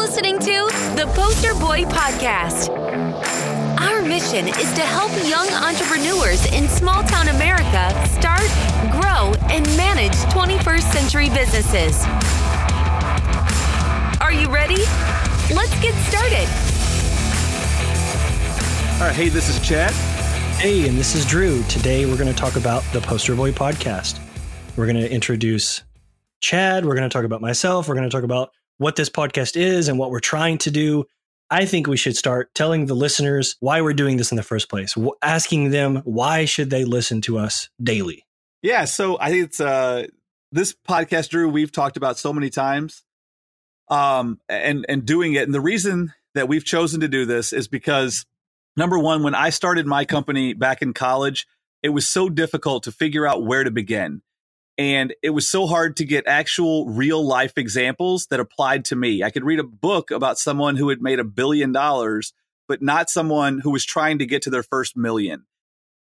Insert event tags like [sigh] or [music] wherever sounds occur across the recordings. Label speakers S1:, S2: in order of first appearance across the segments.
S1: listening to the Poster Boy Podcast. Our mission is to help young entrepreneurs in small town America start, grow, and manage 21st century businesses. Are you ready? Let's get started.
S2: All right, hey, this is Chad.
S3: Hey, and this is Drew. Today we're going to talk about the Poster Boy podcast. We're going to introduce Chad. We're going to talk about myself. We're going to talk about what this podcast is and what we're trying to do. I think we should start telling the listeners why we're doing this in the first place, asking them why should they listen to us daily.
S2: Yeah, so I think it's uh this podcast Drew we've talked about so many times um and and doing it and the reason that we've chosen to do this is because number one, when I started my company back in college, it was so difficult to figure out where to begin. And it was so hard to get actual real life examples that applied to me. I could read a book about someone who had made a billion dollars, but not someone who was trying to get to their first million.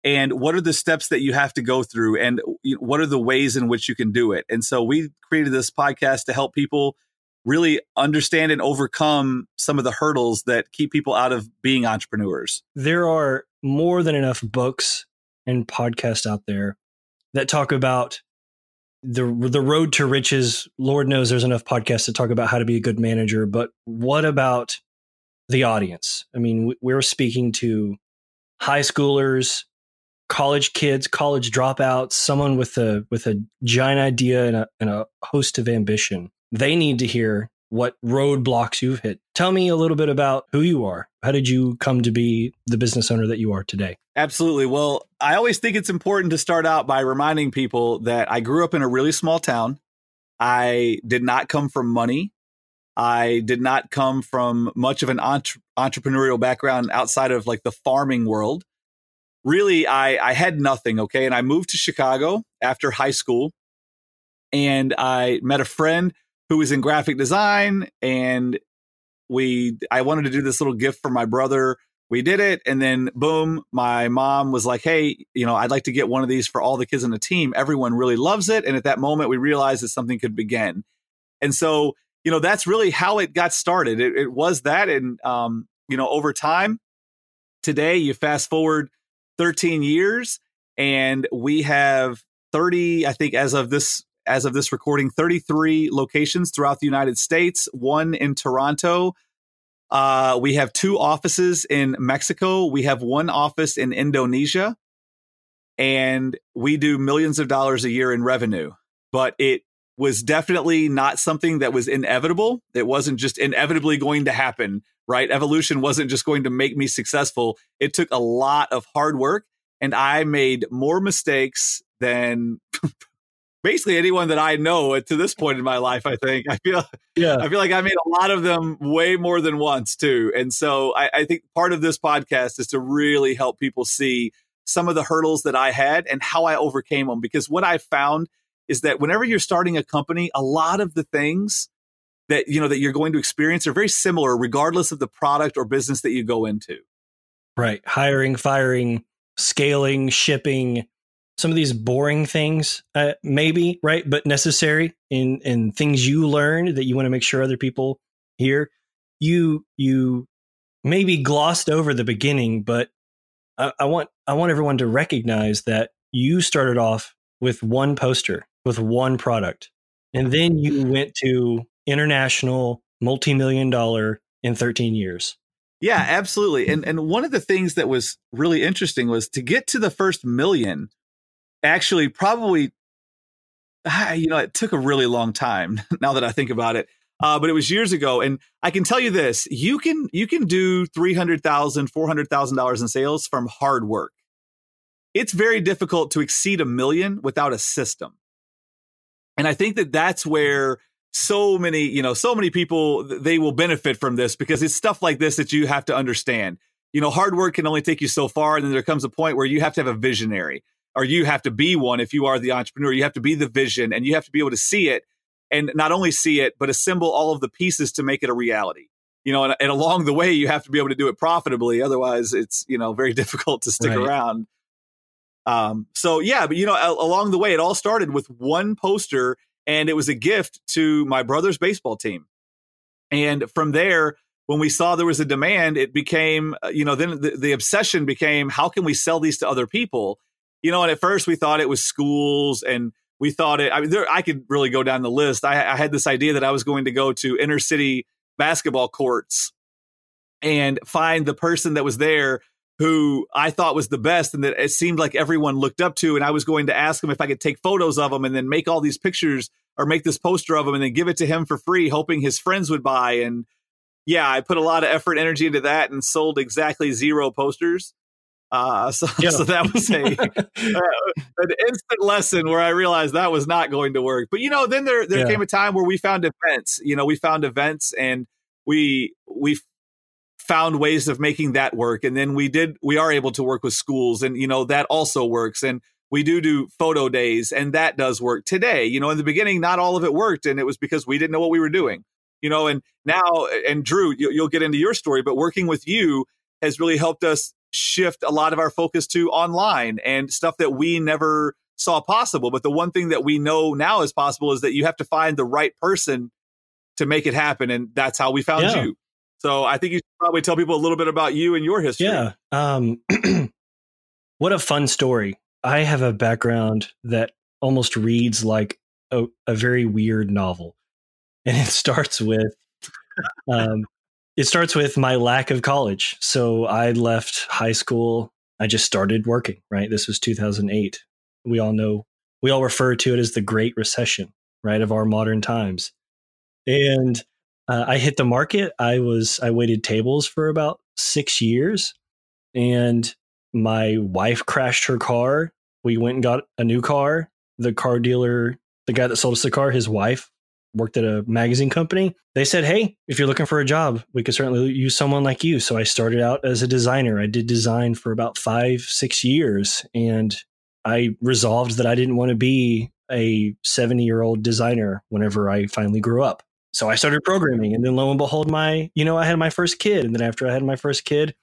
S2: And what are the steps that you have to go through? And what are the ways in which you can do it? And so we created this podcast to help people really understand and overcome some of the hurdles that keep people out of being entrepreneurs.
S3: There are more than enough books and podcasts out there that talk about the the road to riches. Lord knows there's enough podcasts to talk about how to be a good manager, but what about the audience? I mean, we're speaking to high schoolers, college kids, college dropouts, someone with a with a giant idea and a, and a host of ambition they need to hear what roadblocks you've hit. Tell me a little bit about who you are. How did you come to be the business owner that you are today?
S2: Absolutely. Well, I always think it's important to start out by reminding people that I grew up in a really small town. I did not come from money. I did not come from much of an entre- entrepreneurial background outside of like the farming world. Really, I, I had nothing. Okay. And I moved to Chicago after high school and I met a friend who was in graphic design and we I wanted to do this little gift for my brother. We did it and then boom, my mom was like, "Hey, you know, I'd like to get one of these for all the kids on the team. Everyone really loves it." And at that moment we realized that something could begin. And so, you know, that's really how it got started. It, it was that and um, you know, over time today you fast forward 13 years and we have 30 I think as of this as of this recording, 33 locations throughout the United States, one in Toronto. Uh, we have two offices in Mexico. We have one office in Indonesia. And we do millions of dollars a year in revenue. But it was definitely not something that was inevitable. It wasn't just inevitably going to happen, right? Evolution wasn't just going to make me successful. It took a lot of hard work. And I made more mistakes than [laughs] basically anyone that I know to this point in my life. I think I feel yeah I feel like I made a lot of them way more than once too, and so I, I think part of this podcast is to really help people see some of the hurdles that I had and how I overcame them. Because what I found is that whenever you're starting a company, a lot of the things that you know that you're going to experience are very similar, regardless of the product or business that you go into.
S3: Right, hiring, firing, scaling, shipping, some of these boring things, uh, maybe right, but necessary in in things you learn that you want to make sure other people hear. You you maybe glossed over the beginning, but I, I want I want everyone to recognize that you started off with one poster with one product, and then you went to international multi million dollar in 13 years.
S2: Yeah, absolutely. And and one of the things that was really interesting was to get to the first million actually probably ah, you know it took a really long time [laughs] now that i think about it uh, but it was years ago and i can tell you this you can you can do $300000 $400000 in sales from hard work. It's very difficult to exceed a million without a system. And i think that that's where so many you know so many people they will benefit from this because it's stuff like this that you have to understand. You know hard work can only take you so far and then there comes a point where you have to have a visionary or you have to be one if you are the entrepreneur. You have to be the vision and you have to be able to see it and not only see it, but assemble all of the pieces to make it a reality. You know, and, and along the way, you have to be able to do it profitably. Otherwise, it's, you know, very [laughs] difficult to stick right. around. Um, so yeah, but you know, along the way, it all started with one poster and it was a gift to my brother's baseball team. And from there, when we saw there was a demand, it became, uh, you know, then the, the obsession became how can we sell these to other people? You know, and at first we thought it was schools and we thought it, I mean, there, I could really go down the list. I, I had this idea that I was going to go to inner city basketball courts and find the person that was there who I thought was the best and that it seemed like everyone looked up to. And I was going to ask him if I could take photos of him and then make all these pictures or make this poster of him and then give it to him for free, hoping his friends would buy. And yeah, I put a lot of effort, energy into that and sold exactly zero posters. Uh, so, [laughs] yeah. so that was a [laughs] uh, an instant lesson where I realized that was not going to work. But you know, then there there yeah. came a time where we found events. You know, we found events and we we found ways of making that work. And then we did we are able to work with schools, and you know that also works. And we do do photo days, and that does work today. You know, in the beginning, not all of it worked, and it was because we didn't know what we were doing. You know, and now, and Drew, you'll get into your story, but working with you has really helped us shift a lot of our focus to online and stuff that we never saw possible. But the one thing that we know now is possible is that you have to find the right person to make it happen. And that's how we found yeah. you. So I think you should probably tell people a little bit about you and your history.
S3: Yeah. Um, [clears throat] what a fun story. I have a background that almost reads like a, a very weird novel. And it [laughs] starts with um, it starts with my lack of college. So I left high school. I just started working, right? This was 2008. We all know, we all refer to it as the Great Recession, right, of our modern times. And uh, I hit the market. I was, I waited tables for about six years and my wife crashed her car. We went and got a new car. The car dealer, the guy that sold us the car, his wife worked at a magazine company. They said, Hey, if you're looking for a job, we could certainly use someone like you. So I started out as a designer. I did design for about five, six years. And I resolved that I didn't want to be a 70 year old designer whenever I finally grew up. So I started programming. And then lo and behold, my, you know, I had my first kid. And then after I had my first kid,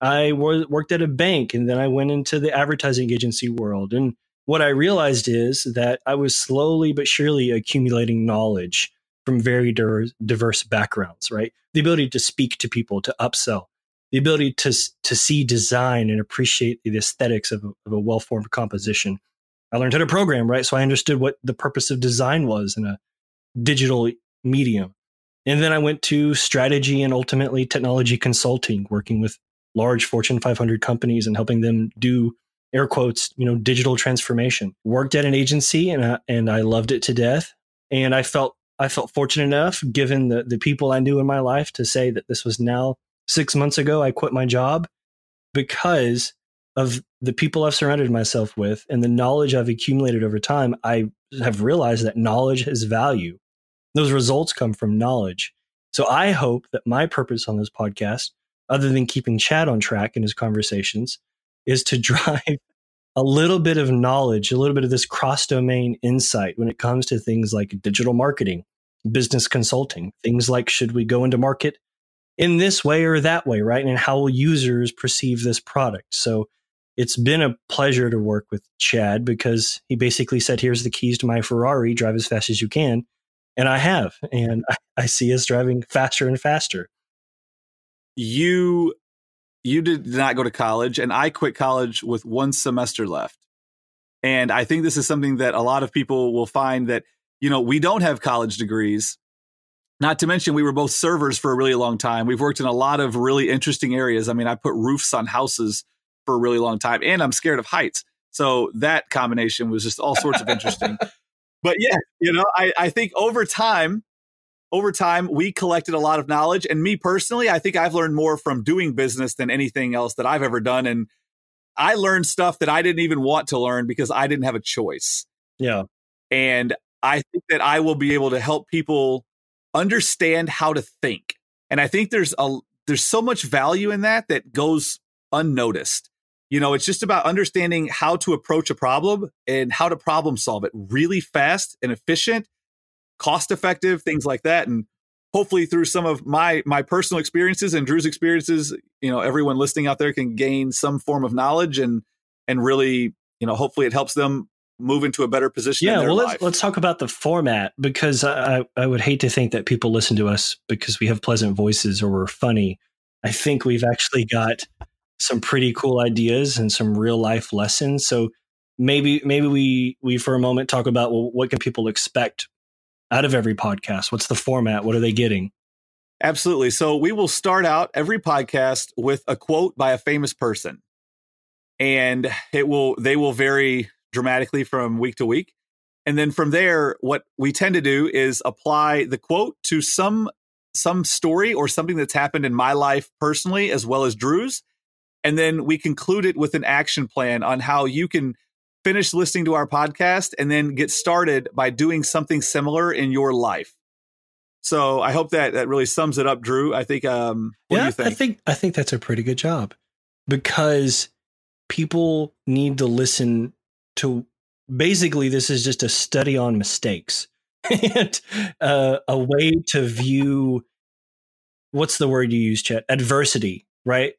S3: I worked at a bank and then I went into the advertising agency world. And what I realized is that I was slowly but surely accumulating knowledge from very diverse backgrounds, right? The ability to speak to people, to upsell, the ability to, to see design and appreciate the aesthetics of a, of a well formed composition. I learned how to program, right? So I understood what the purpose of design was in a digital medium. And then I went to strategy and ultimately technology consulting, working with large Fortune 500 companies and helping them do air quotes, you know, digital transformation. Worked at an agency and I, and I loved it to death. And I felt I felt fortunate enough, given the the people I knew in my life, to say that this was now six months ago. I quit my job because of the people I've surrounded myself with and the knowledge I've accumulated over time. I have realized that knowledge has value. Those results come from knowledge. So I hope that my purpose on this podcast, other than keeping Chad on track in his conversations, is to [laughs] drive a little bit of knowledge, a little bit of this cross domain insight when it comes to things like digital marketing, business consulting, things like should we go into market in this way or that way, right? And how will users perceive this product? So it's been a pleasure to work with Chad because he basically said, here's the keys to my Ferrari, drive as fast as you can. And I have, and I, [laughs] I see us driving faster and faster.
S2: You you did not go to college, and I quit college with one semester left. And I think this is something that a lot of people will find that, you know, we don't have college degrees. Not to mention, we were both servers for a really long time. We've worked in a lot of really interesting areas. I mean, I put roofs on houses for a really long time, and I'm scared of heights. So that combination was just all sorts of interesting. [laughs] but yeah, you know, I, I think over time, over time, we collected a lot of knowledge. And me personally, I think I've learned more from doing business than anything else that I've ever done. And I learned stuff that I didn't even want to learn because I didn't have a choice.
S3: Yeah.
S2: And I think that I will be able to help people understand how to think. And I think there's a there's so much value in that that goes unnoticed. You know, it's just about understanding how to approach a problem and how to problem solve it really fast and efficient cost effective, things like that. And hopefully through some of my my personal experiences and Drew's experiences, you know, everyone listening out there can gain some form of knowledge and and really, you know, hopefully it helps them move into a better position.
S3: Yeah, well,
S2: life.
S3: let's let's talk about the format because I I would hate to think that people listen to us because we have pleasant voices or we're funny. I think we've actually got some pretty cool ideas and some real life lessons. So maybe maybe we we for a moment talk about well, what can people expect out of every podcast? What's the format? What are they getting?
S2: Absolutely. So we will start out every podcast with a quote by a famous person. And it will they will vary dramatically from week to week. And then from there what we tend to do is apply the quote to some some story or something that's happened in my life personally as well as Drew's. And then we conclude it with an action plan on how you can finish listening to our podcast and then get started by doing something similar in your life. So I hope that that really sums it up, Drew. I think. Um,
S3: yeah,
S2: think?
S3: I think I think that's a pretty good job because people need to listen to. Basically, this is just a study on mistakes [laughs] and uh, a way to view. What's the word you use, Chad? Adversity, right?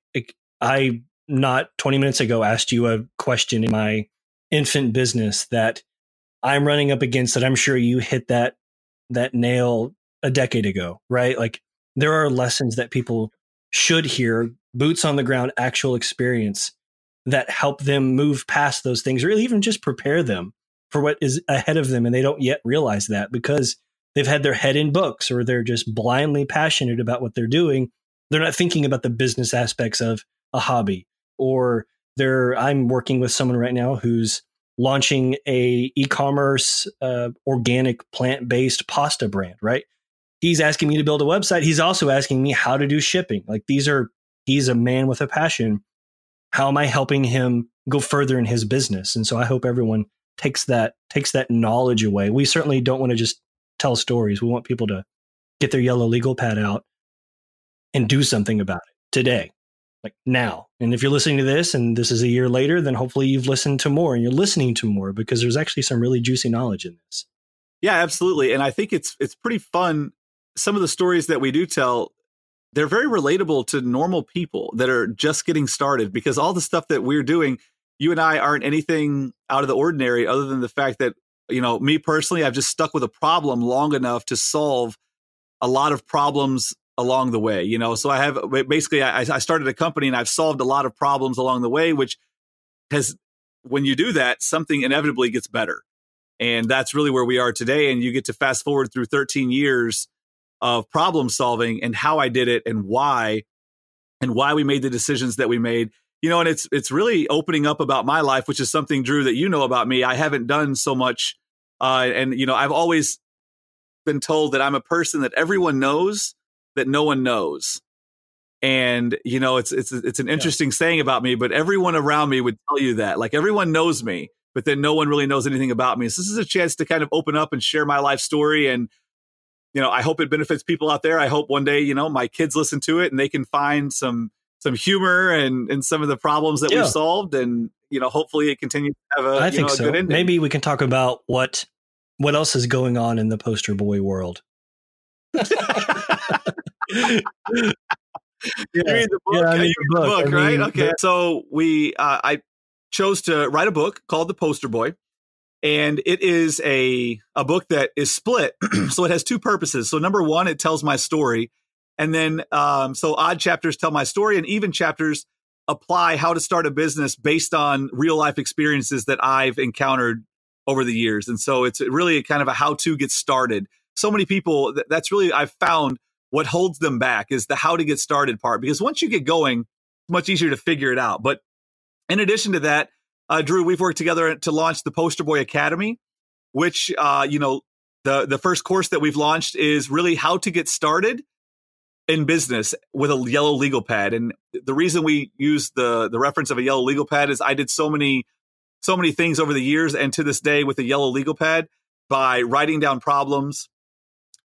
S3: I not 20 minutes ago asked you a question in my infant business that I'm running up against that I'm sure you hit that that nail a decade ago, right? Like there are lessons that people should hear, boots on the ground, actual experience that help them move past those things or even just prepare them for what is ahead of them and they don't yet realize that because they've had their head in books or they're just blindly passionate about what they're doing. They're not thinking about the business aspects of a hobby or they're I'm working with someone right now who's launching a e-commerce uh, organic plant-based pasta brand, right? He's asking me to build a website. He's also asking me how to do shipping. Like these are he's a man with a passion. How am I helping him go further in his business? And so I hope everyone takes that takes that knowledge away. We certainly don't want to just tell stories. We want people to get their yellow legal pad out and do something about it today like now. And if you're listening to this and this is a year later, then hopefully you've listened to more and you're listening to more because there's actually some really juicy knowledge in this.
S2: Yeah, absolutely. And I think it's it's pretty fun. Some of the stories that we do tell, they're very relatable to normal people that are just getting started because all the stuff that we're doing, you and I aren't anything out of the ordinary other than the fact that, you know, me personally, I've just stuck with a problem long enough to solve a lot of problems along the way you know? So i have basically I, I started a company and i've solved a lot of problems along the way which has when you do that something inevitably gets better. And that's really where we are today. And you get to fast forward through 13 years of problem solving and how i did it and why and why we made the decisions that we made. You know and it's it's really opening up about my life which is something drew that you know about me. I haven't done so much uh, and you know i've always been told that i'm a person that everyone knows that no one knows. And you know, it's it's it's an interesting yeah. saying about me, but everyone around me would tell you that. Like everyone knows me, but then no one really knows anything about me. So this is a chance to kind of open up and share my life story and you know, I hope it benefits people out there. I hope one day, you know, my kids listen to it and they can find some some humor and and some of the problems that yeah. we've solved and you know, hopefully it continues to have a,
S3: I think
S2: know,
S3: so. Maybe we can talk about what what else is going on in the poster boy world. [laughs]
S2: You read the book, yeah, I mean the book, book I mean, right? Okay. So we, uh, I chose to write a book called The Poster Boy, and it is a a book that is split. [clears throat] so it has two purposes. So number one, it tells my story, and then um, so odd chapters tell my story, and even chapters apply how to start a business based on real life experiences that I've encountered over the years. And so it's really kind of a how to get started. So many people that's really I've found what holds them back is the how to get started part because once you get going it's much easier to figure it out. But in addition to that uh, drew we've worked together to launch the poster boy academy which uh, you know the the first course that we've launched is really how to get started in business with a yellow legal pad. And the reason we use the the reference of a yellow legal pad is i did so many so many things over the years and to this day with a yellow legal pad by writing down problems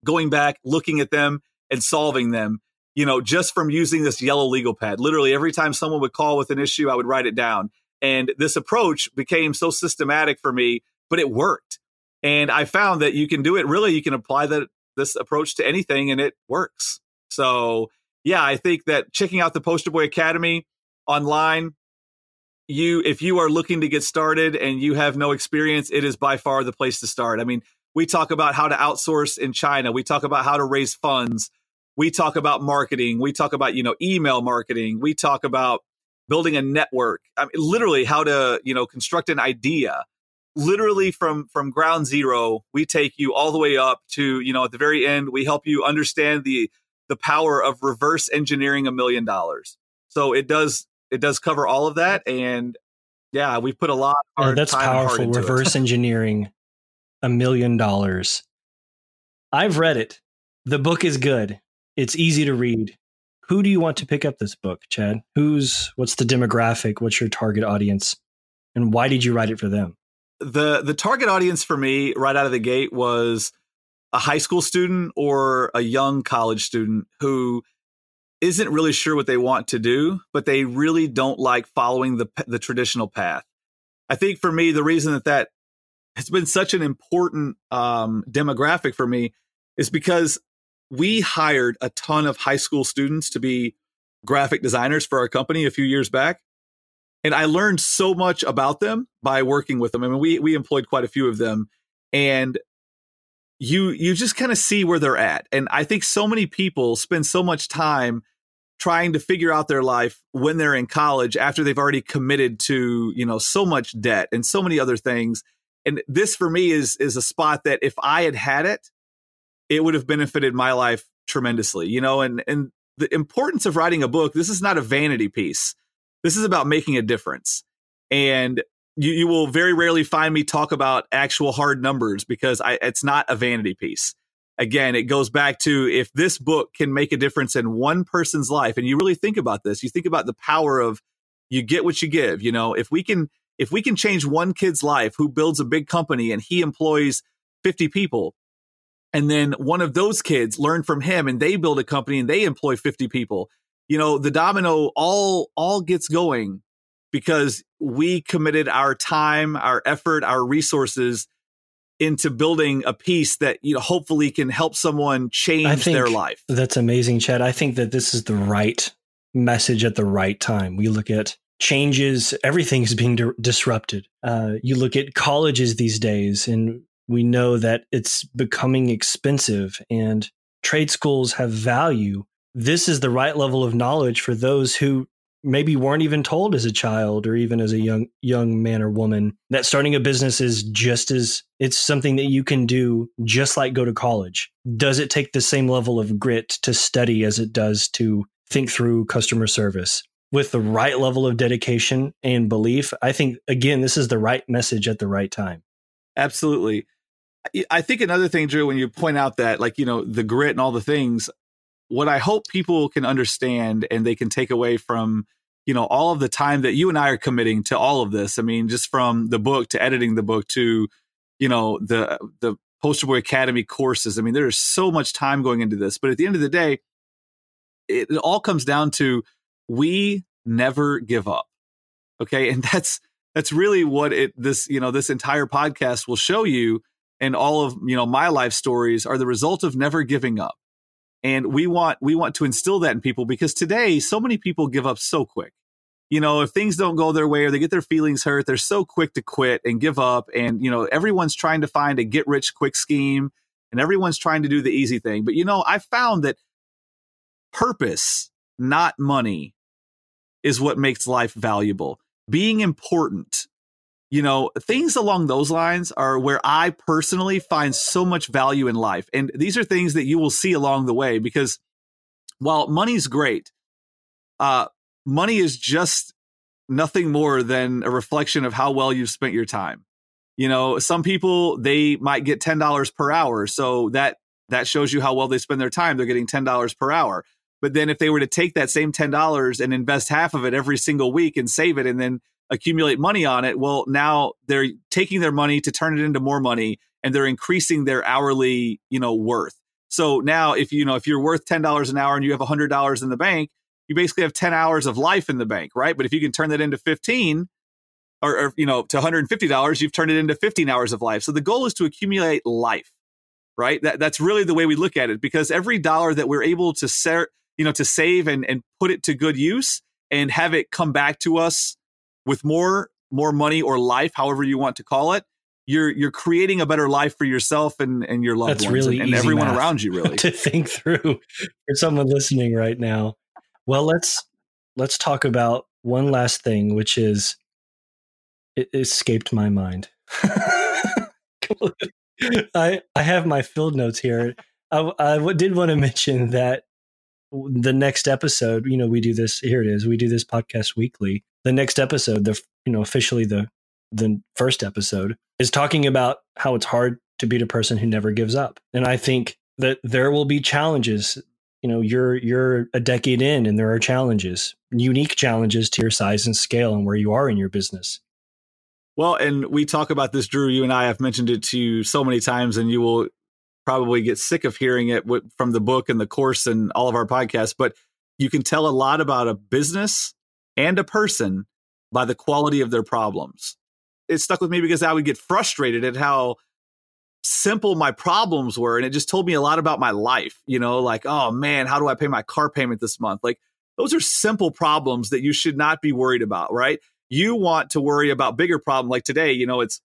S2: going back looking at them and solving them, you know, just from using this yellow legal pad. Literally, every time someone would call with an issue, I would write it down. And this approach became so systematic for me, but it worked. And I found that you can do it really, you can apply that this approach to anything and it works. So, yeah, I think that checking out the Poster Boy Academy online, you if you are looking to get started and you have no experience, it is by far the place to start. I mean, we talk about how to outsource in China. We talk about how to raise funds. We talk about marketing. We talk about, you know, email marketing. We talk about building a network. I mean, literally how to, you know, construct an idea. Literally from from ground zero, we take you all the way up to, you know, at the very end, we help you understand the the power of reverse engineering a million dollars. So it does it does cover all of that and yeah, we put a lot
S3: of oh, that's powerful [laughs] reverse engineering a million dollars. I've read it. The book is good. It's easy to read. Who do you want to pick up this book, Chad? Who's what's the demographic? What's your target audience? And why did you write it for them?
S2: The the target audience for me right out of the gate was a high school student or a young college student who isn't really sure what they want to do, but they really don't like following the the traditional path. I think for me, the reason that that has been such an important um, demographic for me is because we hired a ton of high school students to be graphic designers for our company a few years back. And I learned so much about them by working with them. I mean, we we employed quite a few of them, and you you just kind of see where they're at. And I think so many people spend so much time trying to figure out their life when they're in college after they've already committed to you know so much debt and so many other things and this for me is is a spot that if I had had it, it would have benefited my life tremendously. You know, and and the importance of writing a book. This is not a vanity piece. This is about making a difference. And you, you will very rarely find me talk about actual hard numbers because I, it's not a vanity piece. Again, it goes back to if this book can make a difference in one person's life, and you really think about this, you think about the power of you get what you give. You know, if we can if we can change one kid's life who builds a big company and he employs 50 people, and then one of those kids learn from him and they build a company and they employ 50 people, you know, the domino all all gets going because we committed our time, our effort, our resources into building a piece that you know hopefully can help someone change their life.
S3: That's amazing, Chad. I think that this is the right message at the right time. We look at changes, everything's being di- disrupted. Uh, you look at colleges these days, and we know that it's becoming expensive, and trade schools have value. This is the right level of knowledge for those who maybe weren't even told as a child or even as a young young man or woman that starting a business is just as it's something that you can do just like go to college does it take the same level of grit to study as it does to think through customer service with the right level of dedication and belief, I think again this is the right message at the right time.
S2: Absolutely. I think another thing, Drew, when you point out that like, you know, the grit and all the things, what I hope people can understand and they can take away from, you know, all of the time that you and I are committing to all of this. I mean, just from the book to editing the book to, you know, the the Poster Boy Academy courses. I mean, there's so much time going into this. But at the end of the day, it, it all comes down to we never give up. Okay. And [laughs] that's, that's really what it, this, you know, this entire podcast will show you. And all of, you know, my life stories are the result of never giving up. And we want, we want to instill that in people because today so many people give up so quick. You know, if things don't go their way or they get their feelings hurt, they're so quick to quit and give up. And, you know, everyone's trying to find a get rich quick scheme and everyone's trying to do the easy thing. But, you know, I found that purpose, not money, is what makes life valuable. Being important, you know, things along those lines are where I personally find so much value in life. And these are things that you will see along the way because while money's great, uh, money is just nothing more than a reflection of how well you've spent your time. You know, some people they might get $10 per hour. So that that shows you how well they spend their time. They're getting $10 per hour. But then if they were to take that same $10 and invest half of it every single week and save it and then accumulate money on it, well, now they're taking their money to turn it into more money and they're increasing their hourly, you know, worth. So now if you know if you're worth $10 an hour and you have $100 in the bank, you basically have 10 hours of life in the bank, right? But if you can turn that into 15 or, or you know, to $150, you've turned it into 15 hours of life. So the goal is to accumulate life, right? That, that's really the way we look at it because every dollar that we're able to ser- you know, to save and, and put it to good use and have it come back to us with more more money or life, however you want to call it, you're you're creating a better life for yourself and and your loved
S3: That's
S2: ones
S3: really
S2: and, and everyone around you. Really, [laughs]
S3: to think through for someone listening right now. Well, let's let's talk about one last thing, which is it escaped my mind. [laughs] I I have my field notes here. I, I did want to mention that the next episode, you know, we do this. Here it is. We do this podcast weekly. The next episode, the you know officially the the first episode is talking about how it's hard to beat a person who never gives up. And I think that there will be challenges. You know, you're you're a decade in and there are challenges, unique challenges to your size and scale and where you are in your business.
S2: Well, and we talk about this, Drew. You and I have mentioned it to you so many times, and you will probably get sick of hearing it from the book and the course and all of our podcasts. But you can tell a lot about a business and a person by the quality of their problems. It stuck with me because I would get frustrated at how simple my problems were. And it just told me a lot about my life, you know, like, oh man, how do I pay my car payment this month? Like, those are simple problems that you should not be worried about, right? You want to worry about bigger problem like today, you know, it's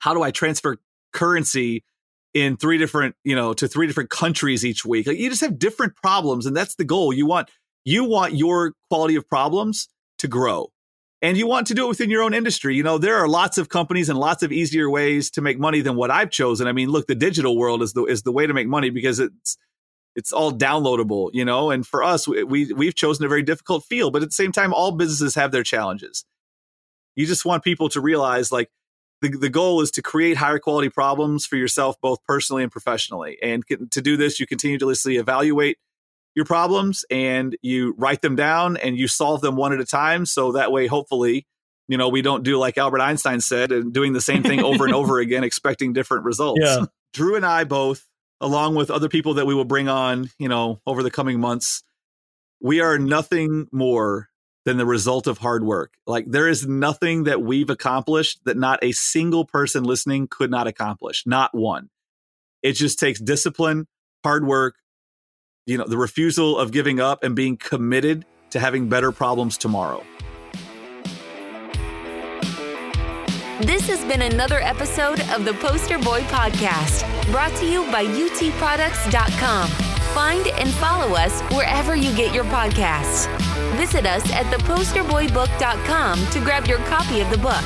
S2: how do I transfer currency in three different, you know, to three different countries each week? Like you just have different problems and that's the goal. You want you want your quality of problems to grow. And you want to do it within your own industry. You know, there are lots of companies and lots of easier ways to make money than what I've chosen. I mean, look, the digital world is the is the way to make money because it's it's all downloadable, you know. And for us, we we've chosen a very difficult field, but at the same time, all businesses have their challenges. You just want people to realize, like, the the goal is to create higher quality problems for yourself, both personally and professionally. And to do this, you continuously evaluate your problems and you write them down and you solve them one at a time. So that way, hopefully, you know, we don't do like Albert Einstein said and doing the same thing over and over [laughs] again, expecting different results.
S3: Yeah. [laughs]
S2: Drew and I both, along with other people that we will bring on, you know, over the coming months, we are nothing more than the result of hard work. Like there is nothing that we've accomplished that not a single person listening could not accomplish, not one. It just takes discipline, hard work, you know, the refusal of giving up and being committed to having better problems tomorrow.
S1: This has been another episode of the Poster Boy Podcast, brought to you by utproducts.com. Find and follow us wherever you get your podcasts. Visit us at theposterboybook.com to grab your copy of the book